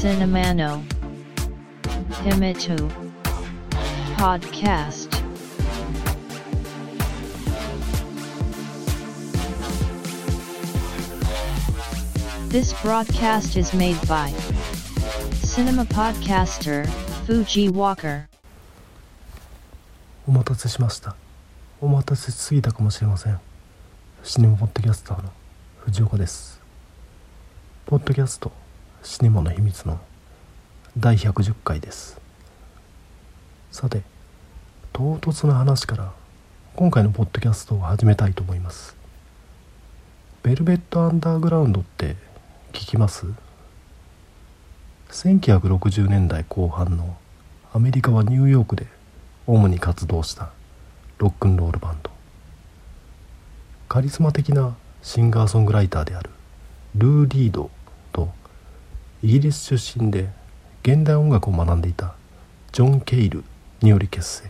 Cinemano Himitu Podcast This broadcast is made by Cinema Podcaster Fuji Walker お待たせしましたお待たせしすぎたかもしれませんシネマポッドキャスターの藤岡ですポッドキャスト シネマの秘密の第110回です。さて唐突な話から今回のポッドキャストを始めたいと思います。ベルベットアンダーグラウンドって聞きます？1960年代後半のアメリカはニューヨークで主に活動したロックンロールバンド。カリスマ的なシンガーソングライターであるルー・リード。イギリス出身で現代音楽を学んでいたジョン・ケイルにより結成。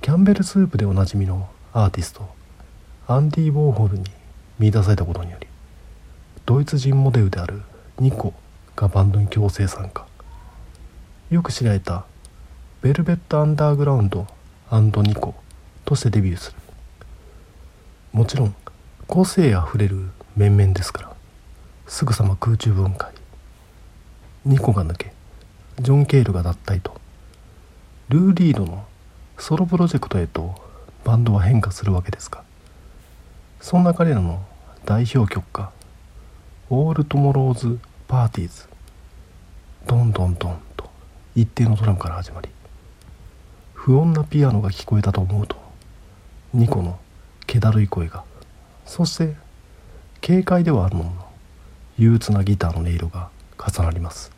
キャンベルスープでおなじみのアーティストアンディ・ウォーホルに見出されたことによりドイツ人モデルであるニコがバンドに強制参加。よく知られたベルベット・アンダーグラウンドニコとしてデビューする。もちろん個性あふれる面々ですからすぐさま空中分解。ニコが抜けジョン・ケールが脱退と。ルー・リードのソロプロジェクトへとバンドは変化するわけですがそんな彼らの代表曲がオールトモローズ・パーティーズ。ドンドンドンと一定のドラムから始まり不穏なピアノが聞こえたと思うとニコの気だるい声がそして軽快ではあるものの憂鬱なギターの音色が重なります。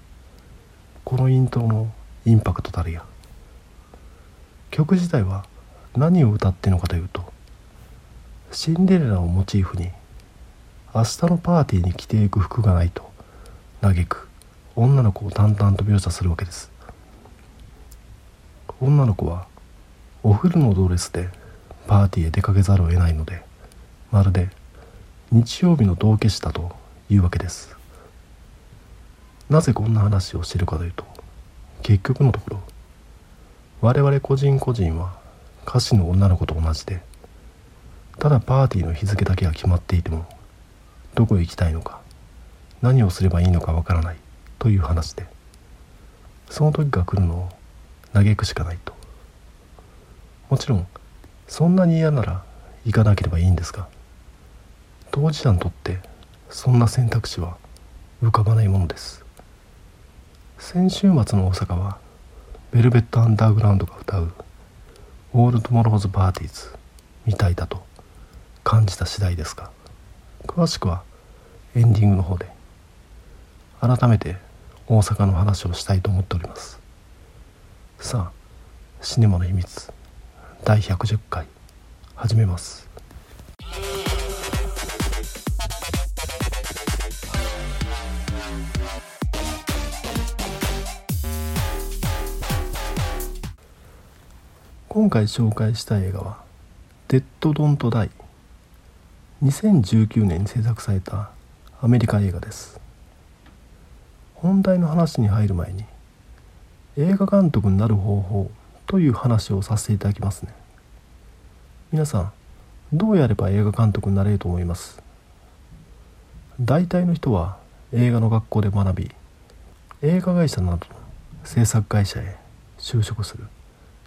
このイントロのインパクトたるや。曲自体は何を歌ってるのかというとシンデレラをモチーフに明日のパーティーに着ていく服がないと嘆く女の子を淡々と描写するわけです。女の子はお風呂のドレスでパーティーへ出かけざるを得ないのでまるで日曜日の道化師だというわけです。なぜこんな話をしてるかというと結局のところ我々個人個人は歌手の女の子と同じでただパーティーの日付だけが決まっていてもどこへ行きたいのか何をすればいいのかわからないという話でその時が来るのを嘆くしかないと。もちろんそんなに嫌なら行かなければいいんですが当事者にとってそんな選択肢は浮かばないものです。先週末の大阪はベルベット・アンダーグラウンドが歌う「オール・トモローズ・パーティーズ」みたいだと感じた次第ですが詳しくはエンディングの方で改めて大阪の話をしたいと思っております。さあシネマの秘密第110回始めます。今回紹介した映画は「デッド・ドント・ダイ」2019年に制作されたアメリカ映画です。本題の話に入る前に映画監督になる方法という話をさせていただきますね。皆さんどうやれば映画監督になれると思います？大体の人は映画の学校で学び映画会社などの制作会社へ就職する。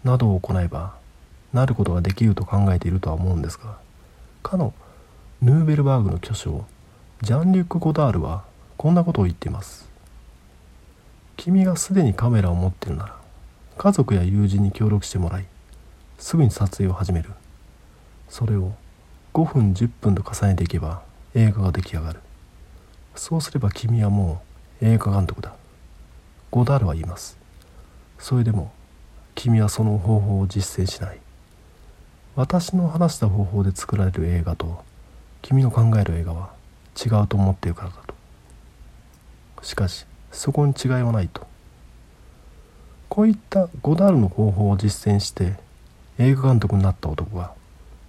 などを行えばなることができると考えているとは思うんですがかのヌーベルバーグの巨匠ジャン・リュック・ゴダールはこんなことを言っています。君がすでにカメラを持っているなら家族や友人に協力してもらいすぐに撮影を始める。それを5分10分と重ねていけば映画が出来上がる。そうすれば君はもう映画監督だ。ゴダールは言います。それでも君はその方法を実践しない。私の話した方法で作られる映画と君の考える映画は違うと思っているからだと。しかしそこに違いはないと。こういったゴダールの方法を実践して映画監督になった男が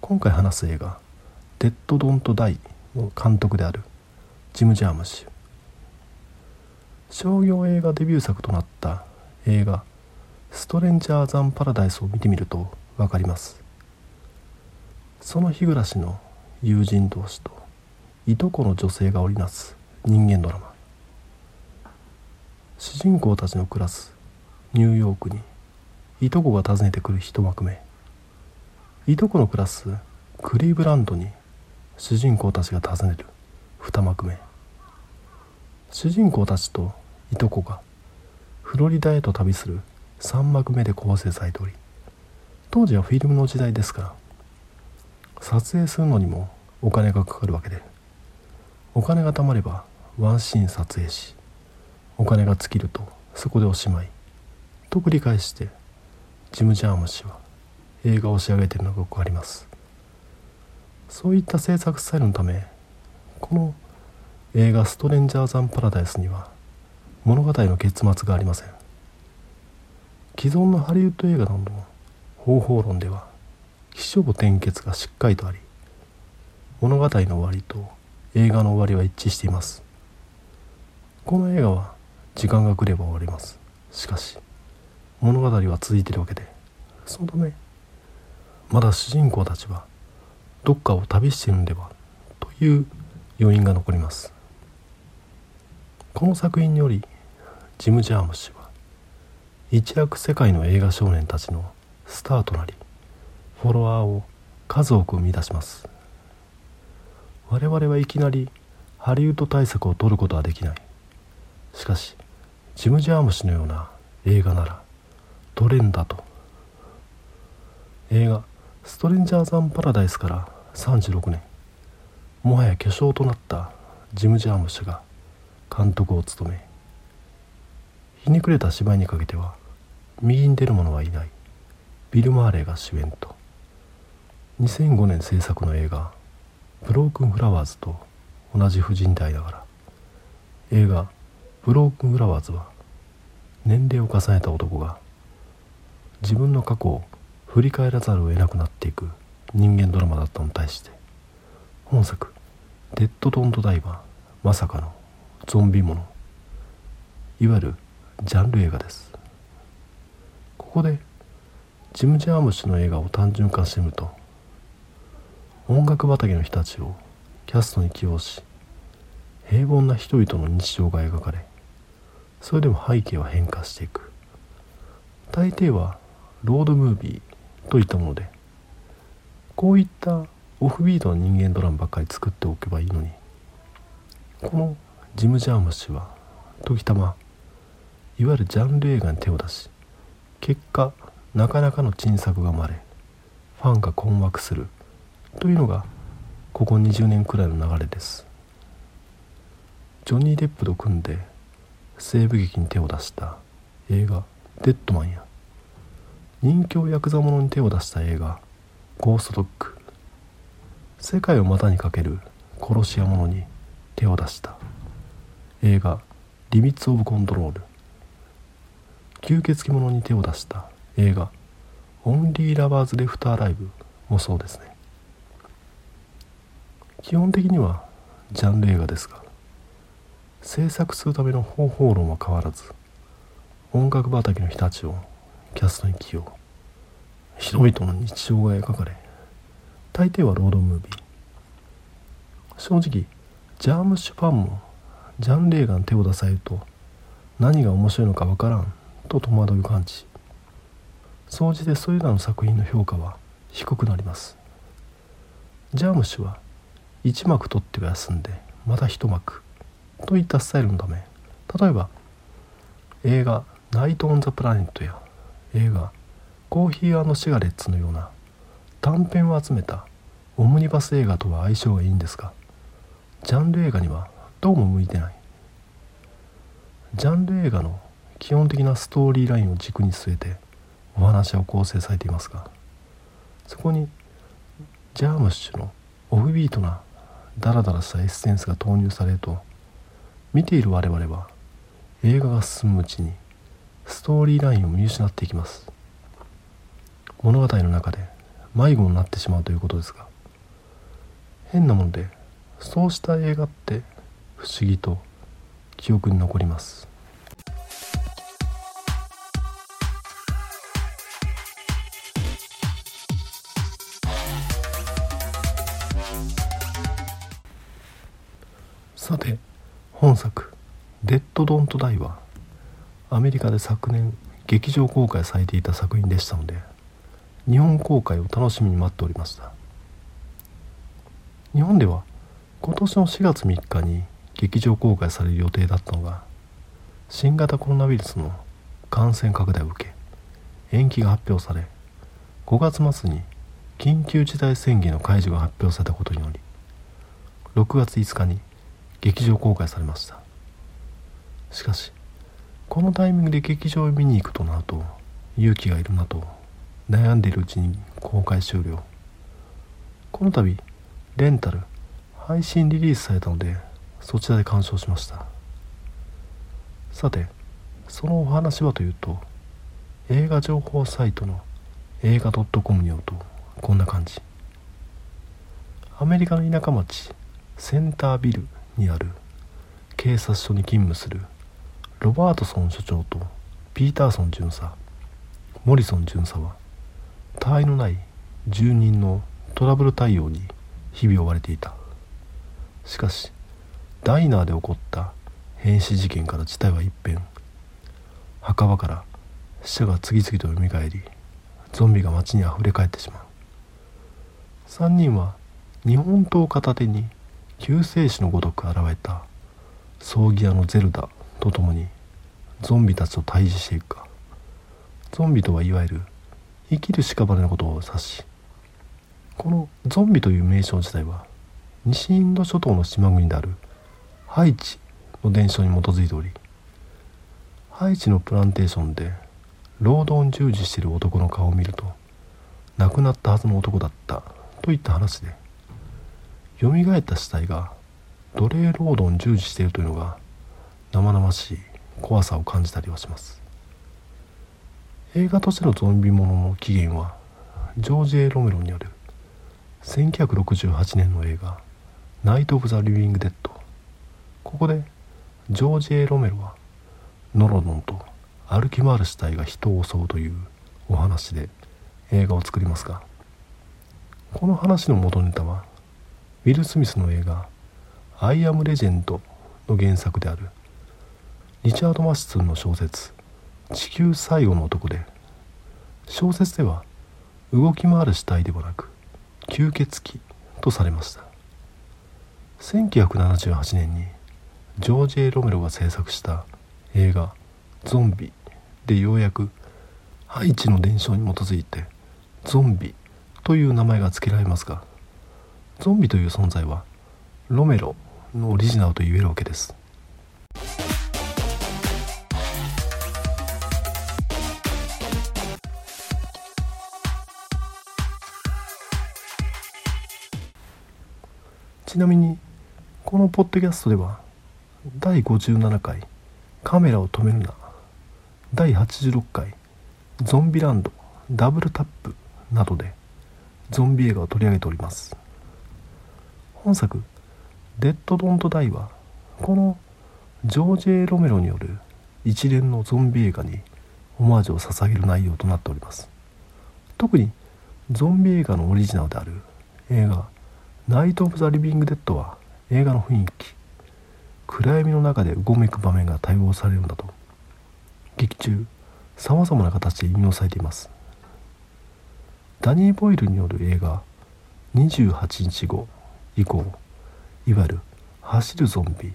今回話す映画「デッド・ドント・ダイ」の監督であるジム・ジャーム氏。商業映画デビュー作となった映画「ストレンジャー・ザン・パラダイス」を見てみると分かります。その日暮らしの友人同士といとこの女性が織りなす人間ドラマ。主人公たちの暮らすニューヨークにいとこが訪ねてくる一幕目いとこの暮らすクリーブランドに主人公たちが訪ねる二幕目。主人公たちといとこがフロリダへと旅する3幕目で構成されており当時はフィルムの時代ですから撮影するのにもお金がかかるわけでお金が貯まればワンシーン撮影しお金が尽きるとそこでおしまいと繰り返してジム・ジャーム氏は映画を仕上げているのがよくあります。そういった制作スタイルのためこの映画「ストレンジャーザン・パラダイス」には物語の結末がありません。既存のハリウッド映画などの方法論では起承転結がしっかりとあり物語の終わりと映画の終わりは一致しています。この映画は時間が来れば終わります。しかし物語は続いているわけでそのためまだ主人公たちはどっかを旅しているんではという余韻が残ります。この作品によりジム・ジャーム氏一躍世界の映画少年たちのスターとなりフォロワーを数多く生み出します。我々はいきなりハリウッド対策を取ることはできない。しかしジム・ジャーム氏のような映画ならトレンだと。映画「ストレンジャー・ザン・パラダイス」から36年。もはや巨匠となったジム・ジャーム氏が監督を務めひねくれた芝居にかけては右に出る者はいない。ビル・マーレーが主演と。2005年制作の映画「ブロークン・フラワーズ」と同じ婦人でありながら。映画「ブロークン・フラワーズ」は年齢を重ねた男が自分の過去を振り返らざるを得なくなっていく人間ドラマだったのに対して本作「デッド・ドント・ダイバー」まさかのゾンビもの。いわゆるジャンル映画です。こでジム・ジャーム氏の映画を単純化してみると音楽畑の人たちをキャストに起用し平凡な人々の日常が描かれそれでも背景は変化していく。大抵はロードムービーといったものでこういったオフビートな人間ドラマばっかり作っておけばいいのにこのジム・ジャーム氏は時たまいわゆるジャンル映画に手を出し結果なかなかの珍作が生まれファンが困惑するというのがここ20年くらいの流れです。ジョニー・デップと組んで西部劇に手を出した映画「デッドマン」や人形ヤクザ者に手を出した映画「ゴーストドッグ」世界を股にかける殺し屋者に手を出した映画「リミッツ・オブ・コントロール」吸血鬼者に手を出した映画「オンリー・ラバーズ・レフター・ライブ」もそうですね。基本的にはジャンル映画ですが制作するための方法論は変わらず音楽畑の人たちをキャストに起用人々の日常が描かれ大抵はロードムービー。正直ジャームッシュファンもジャンル映画に手を出されると何が面白いのかわからんと戸惑いを感じ総じてそれらの作品の評価は低くなります。ジャームッシュは1幕取っては休んでまた1幕。といったスタイルのため。例えば映画「ナイト・オン・ザ・プラネット」や映画「コーヒーシガレッツ」のような短編を集めたオムニバス映画とは相性がいいんですがジャンル映画にはどうも向いてない。ジャンル映画の基本的なストーリーラインを軸に据えてお話は構成されていますがそこにジャームッシュのオフビートなダラダラしたエッセンスが投入されると見ている我々は映画が進むうちにストーリーラインを見失っていきます。物語の中で迷子になってしまうということですが変なものでそうした映画って不思議と記憶に残ります。さて本作「デッド・ドント・ダイ」はアメリカで昨年劇場公開されていた作品でしたので日本公開を楽しみに待っておりました。日本では今年の4月3日に劇場公開される予定だったのが新型コロナウイルスの感染拡大を受け延期が発表され5月末に緊急事態宣言の解除が発表されたことにより6月5日に劇場公開されました。しかしこのタイミングで劇場を見に行くとなると勇気がいるなと悩んでいるうちに公開終了。この度レンタル配信リリースされたのでそちらで鑑賞しました。さてそのお話はというと映画情報サイトの映画 .com によるとこんな感じ。アメリカの田舎町センタービル。にある。警察署に勤務する。ロバートソン所長とピーターソン巡査。モリソン巡査は他愛のない住人のトラブル対応に日々追われていた。しかしダイナーで起こった変死事件から事態は一変。墓場から死者が次々と蘇りゾンビが街にあふれ返ってしまう。3人は日本刀を片手に救世主のごとく現れた。葬儀屋のゼルダと共にゾンビたちと対峙していくか。ゾンビとはいわゆる生きる屍のことを指しこのゾンビという名称自体は西インド諸島の島国であるハイチの伝承に基づいておりハイチのプランテーションで労働に従事している男の顔を見ると亡くなったはずの男だったといった話で蘇った死体が奴隷労働に従事しているというのが生々しい怖さを感じたりはします。映画としてのゾンビものの起源はジョージ・エロメロによる1968年の映画「ナイト・オブ・ザ・リビング・デッド」ここでジョージ・エロメロはノロノンと歩き回る死体が人を襲うというお話で映画を作りますがこの話の元ネタはウィル・スミスの映画「アイ・アム・レジェンド」の原作である。リチャード・マシツンの小説「地球最後の男」で小説では動き回る死体ではなく吸血鬼とされました。1978年にジョージ・エロメロが制作した映画「ゾンビ」でようやくハイチの伝承に基づいてゾンビという名前が付けられますがゾンビという存在はロメロのオリジナルと言えるわけです。ちなみにこのポッドキャストでは第57回「カメラを止めるな」第86回「ゾンビランドダブルタップ」などでゾンビ映画を取り上げております。本作「デッド・ドント・ダイ」はこのジョージ・エロメロによる一連のゾンビ映画にオマージュを捧げる内容となっております。特にゾンビ映画のオリジナルである映画「ナイト・オブ・ザ・リビング・デッド」は映画の雰囲気暗闇の中でうごめく場面が対応されるんだと劇中さまざまな形で引用されています。ダニー・ボイルによる映画「28日後」以降いわゆる走るゾンビ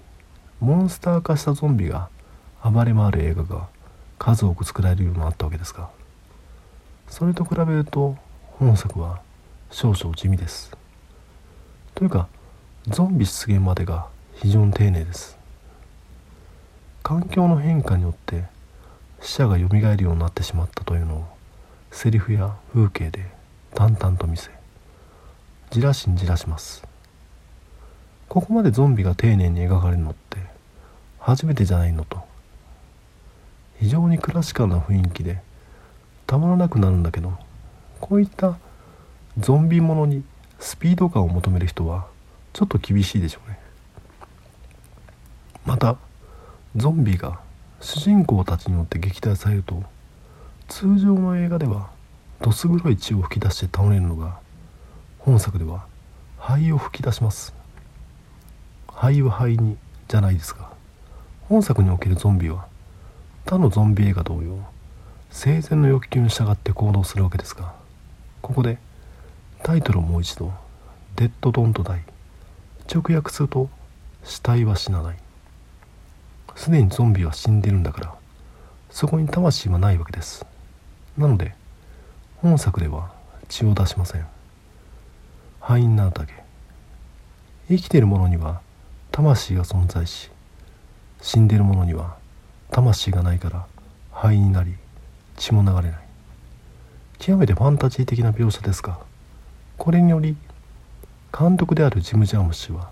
モンスター化したゾンビが暴れ回る映画が数多く作られるようになったわけですがそれと比べると本作は少々地味です。というかゾンビ出現までが非常に丁寧です。環境の変化によって死者が蘇るようになってしまったというのをセリフや風景で淡々と見せじらしにじらします。ここまでゾンビが丁寧に描かれるのって初めてじゃないのと。非常にクラシカルな雰囲気でたまらなくなるんだけどこういったゾンビものにスピード感を求める人はちょっと厳しいでしょうね。またゾンビが主人公たちによって撃退されると通常の映画ではどす黒い血を吹き出して倒れるのが本作では灰を吹き出します。灰は灰にじゃないですか。本作におけるゾンビは他のゾンビ映画同様生前の欲求に従って行動するわけですがここでタイトルをもう一度「デッド・ドント・ダイ」直訳すると「死体は死なない」すでにゾンビは死んでるんだからそこに魂はないわけです。なので本作では血を出しません。敗因なるだけ生きている者には魂が存在し死んでいる者には魂がないから灰になり血も流れない。極めてファンタジー的な描写ですがこれにより監督であるジム・ジャーム氏は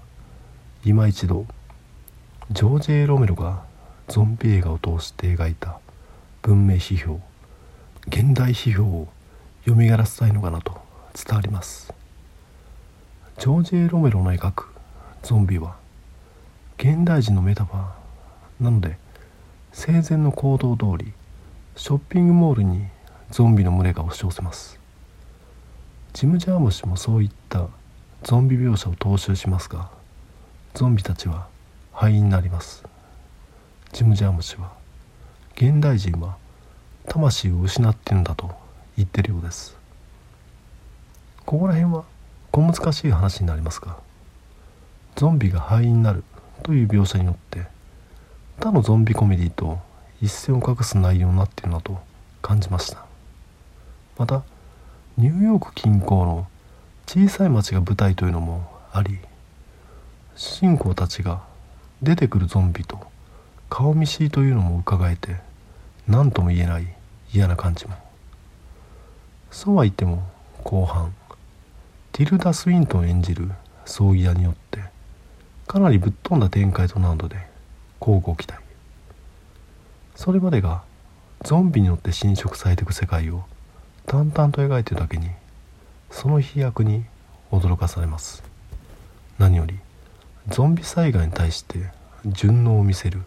今一度ジョージ・エロメロがゾンビ映画を通して描いた文明批評現代批評を蘇らせたいのかなと伝わります。ジョージ・エロメロの描くゾンビは現代人のメタファーなので生前の行動通りショッピングモールにゾンビの群れが押し寄せます。ジム・ジャーム氏もそういったゾンビ描写を踏襲しますがゾンビたちは灰になります。ジム・ジャーム氏は現代人は魂を失っているんだと言ってるようです。ここら辺は小難しい話になりますがゾンビが灰になるという描写によって他のゾンビコメディと一線を画す内容になっているなと感じました。またニューヨーク近郊の小さい町が舞台というのもあり主人公たちが出てくるゾンビと顔見知りというのも伺えて何とも言えない嫌な感じも。そうは言っても後半ティルダ・スウィントン演じる葬儀屋によってかなりぶっ飛んだ展開となるので交互期待。それまでがゾンビによって侵食されていく世界を淡々と描いてるだけにその飛躍に驚かされます。何よりゾンビ災害に対して順応を見せる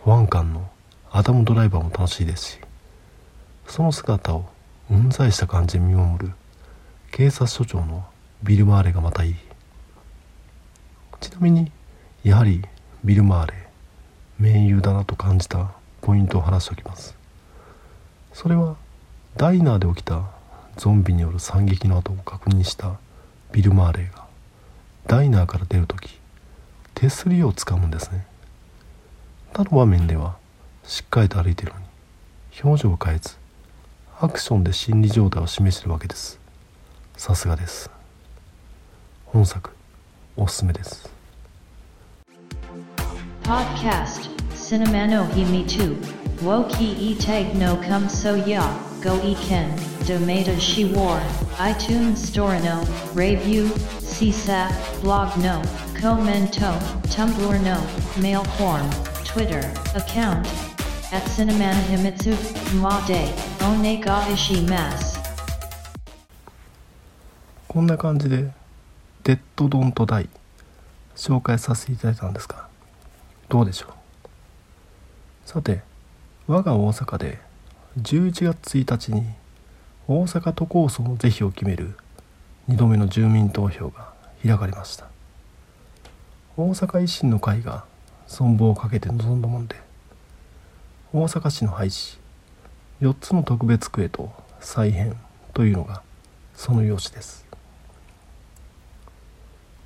保安官のアダムドライバーも楽しいですしその姿をうんざりした感じで見守る警察署長のビル・マーレがまたいい。ちなみにやはりビル・マーレ盟友だなと感じたポイントを話しておきます。それはダイナーで起きたゾンビによる惨劇の後を確認したビル・マーレーがダイナーから出る時手すりをつかむんですね。他の場面ではしっかりと歩いているのに表情を変えずアクションで心理状態を示しているわけです。さすがです。本作おすすめです Podcast Cinema no Himi 2 Woki e tag no come so ya Go e ken Domata shi war iTunes Store no Review CSAP Blog no Commento Tumblr no Mail form Twitter account at Cinemana Himitsu Ma de One ga ishimasu こんな感じで「デッド・ドント・ダイ」紹介させていただいたんですがどうでしょう？さて我が大阪で11月1日に大阪都構想の是非を決める2度目の住民投票が開かれました。大阪維新の会が存亡をかけて臨んだもんで大阪市の廃止4つの特別区へと再編というのがその用紙です。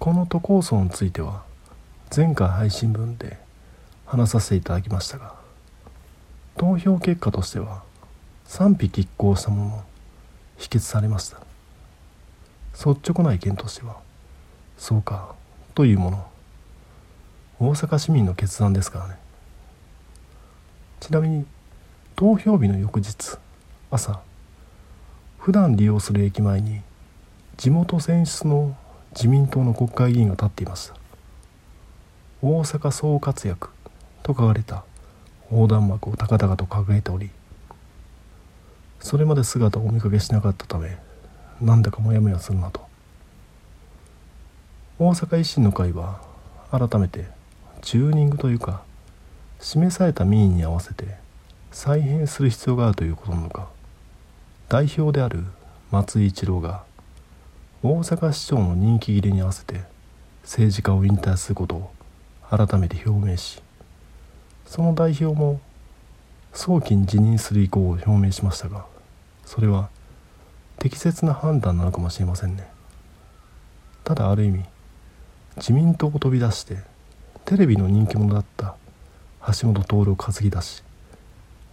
この都構想については前回配信分で話させていただきましたが投票結果としては賛否拮抗したものの否決されました。率直な意見としてはそうかというもの。大阪市民の決断ですからね。ちなみに投票日の翌日朝普段利用する駅前に地元選出の自民党の国会議員が立っていました大阪総活躍と書かれた横断幕を高々と掲げておりそれまで姿をお見かけしなかったためなんだかモヤモヤするなと。大阪維新の会は改めてチューニングというか示された民意に合わせて再編する必要があるということなのか代表である松井一郎が大阪市長の人気切れに合わせて政治家を引退することを改めて表明しその代表も早期に辞任する意向を表明しましたがそれは適切な判断なのかもしれませんね。ただある意味自民党を飛び出してテレビの人気者だった橋本徹を担ぎ出し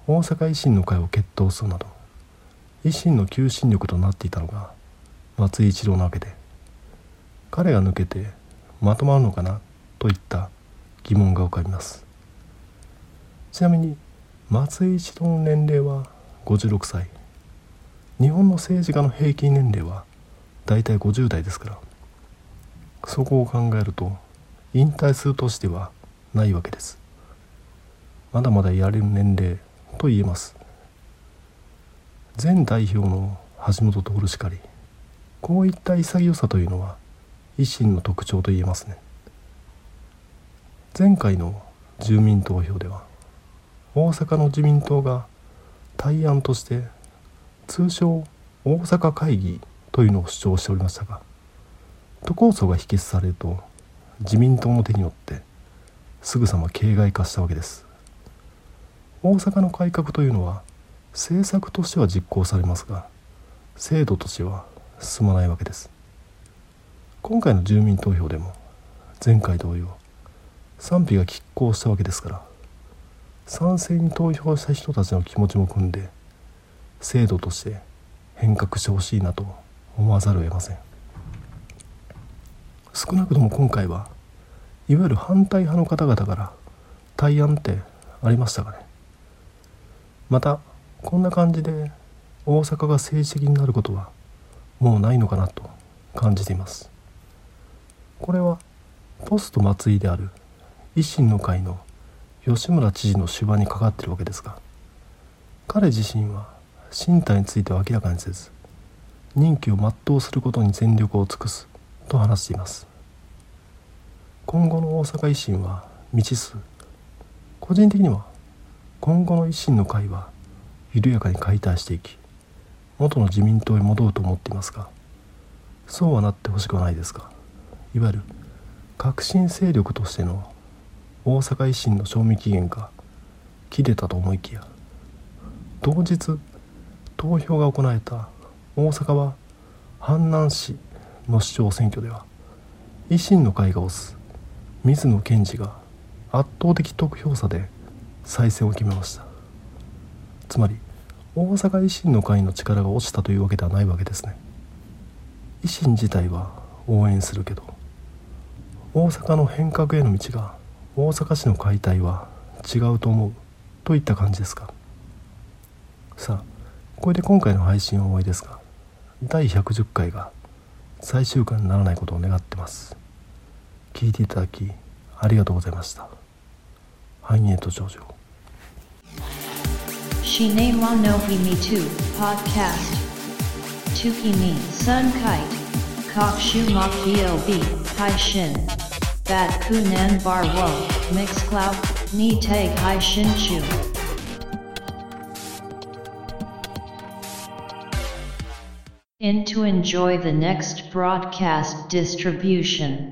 大阪維新の会を決闘するなど維新の求心力となっていたのが松井一郎なわけで。彼が抜けてまとまるのかな？といった疑問が浮かびます。ちなみに松井一郎の年齢は56歳。日本の政治家の平均年齢はだいたい50代ですから。そこを考えると引退する年ではないわけです。まだまだやれる年齢と言えます。前代表の橋本徹しかり。こういった潔さというのは維新の特徴と言えますね。前回の住民投票では大阪の自民党が対案として通称大阪会議というのを主張しておりましたが都構想が否決されると自民党の手によってすぐさま形骸化したわけです。大阪の改革というのは政策としては実行されますが制度としては進まないわけです。今回の住民投票でも前回同様賛否が拮抗したわけですから賛成に投票した人たちの気持ちも組んで制度として変革してほしいなと思わざるを得ません。少なくとも今回はいわゆる反対派の方々から対案ってありましたかね。またこんな感じで大阪が政治的になることはもうないのかなと感じています。これはポスト松井である維新の会の吉村知事の手腕にかかっているわけですが彼自身は身体については明らかにせず任期を全うすることに全力を尽くすと話しています。今後の大阪維新は未知数。個人的には今後の維新の会は緩やかに解体していき元の自民党へ戻ると思っていますがそうはなってほしくはないですがいわゆる革新勢力としての大阪維新の賞味期限が切れたと思いきや同日投票が行われた大阪は阪南市の市長選挙では維新の会が推す水野賢治が圧倒的得票差で再選を決めました。つまり大阪維新の会の力が落ちたというわけではないわけですね。維新自体は応援するけど大阪の変革への道が大阪市の解体は違うと思うといった感じですか。さあこれで今回の配信は終わりですが第110回が最終回にならないことを願ってます。聞いていただきありがとうございました。繁栄と上場。Shine wa no himi tu podcast. Tukimi sun kite. Kok shu mok bob hai shin. Bat kunan bar wo mix cloud ni tag hai shin chu. In to enjoy the next broadcast distribution.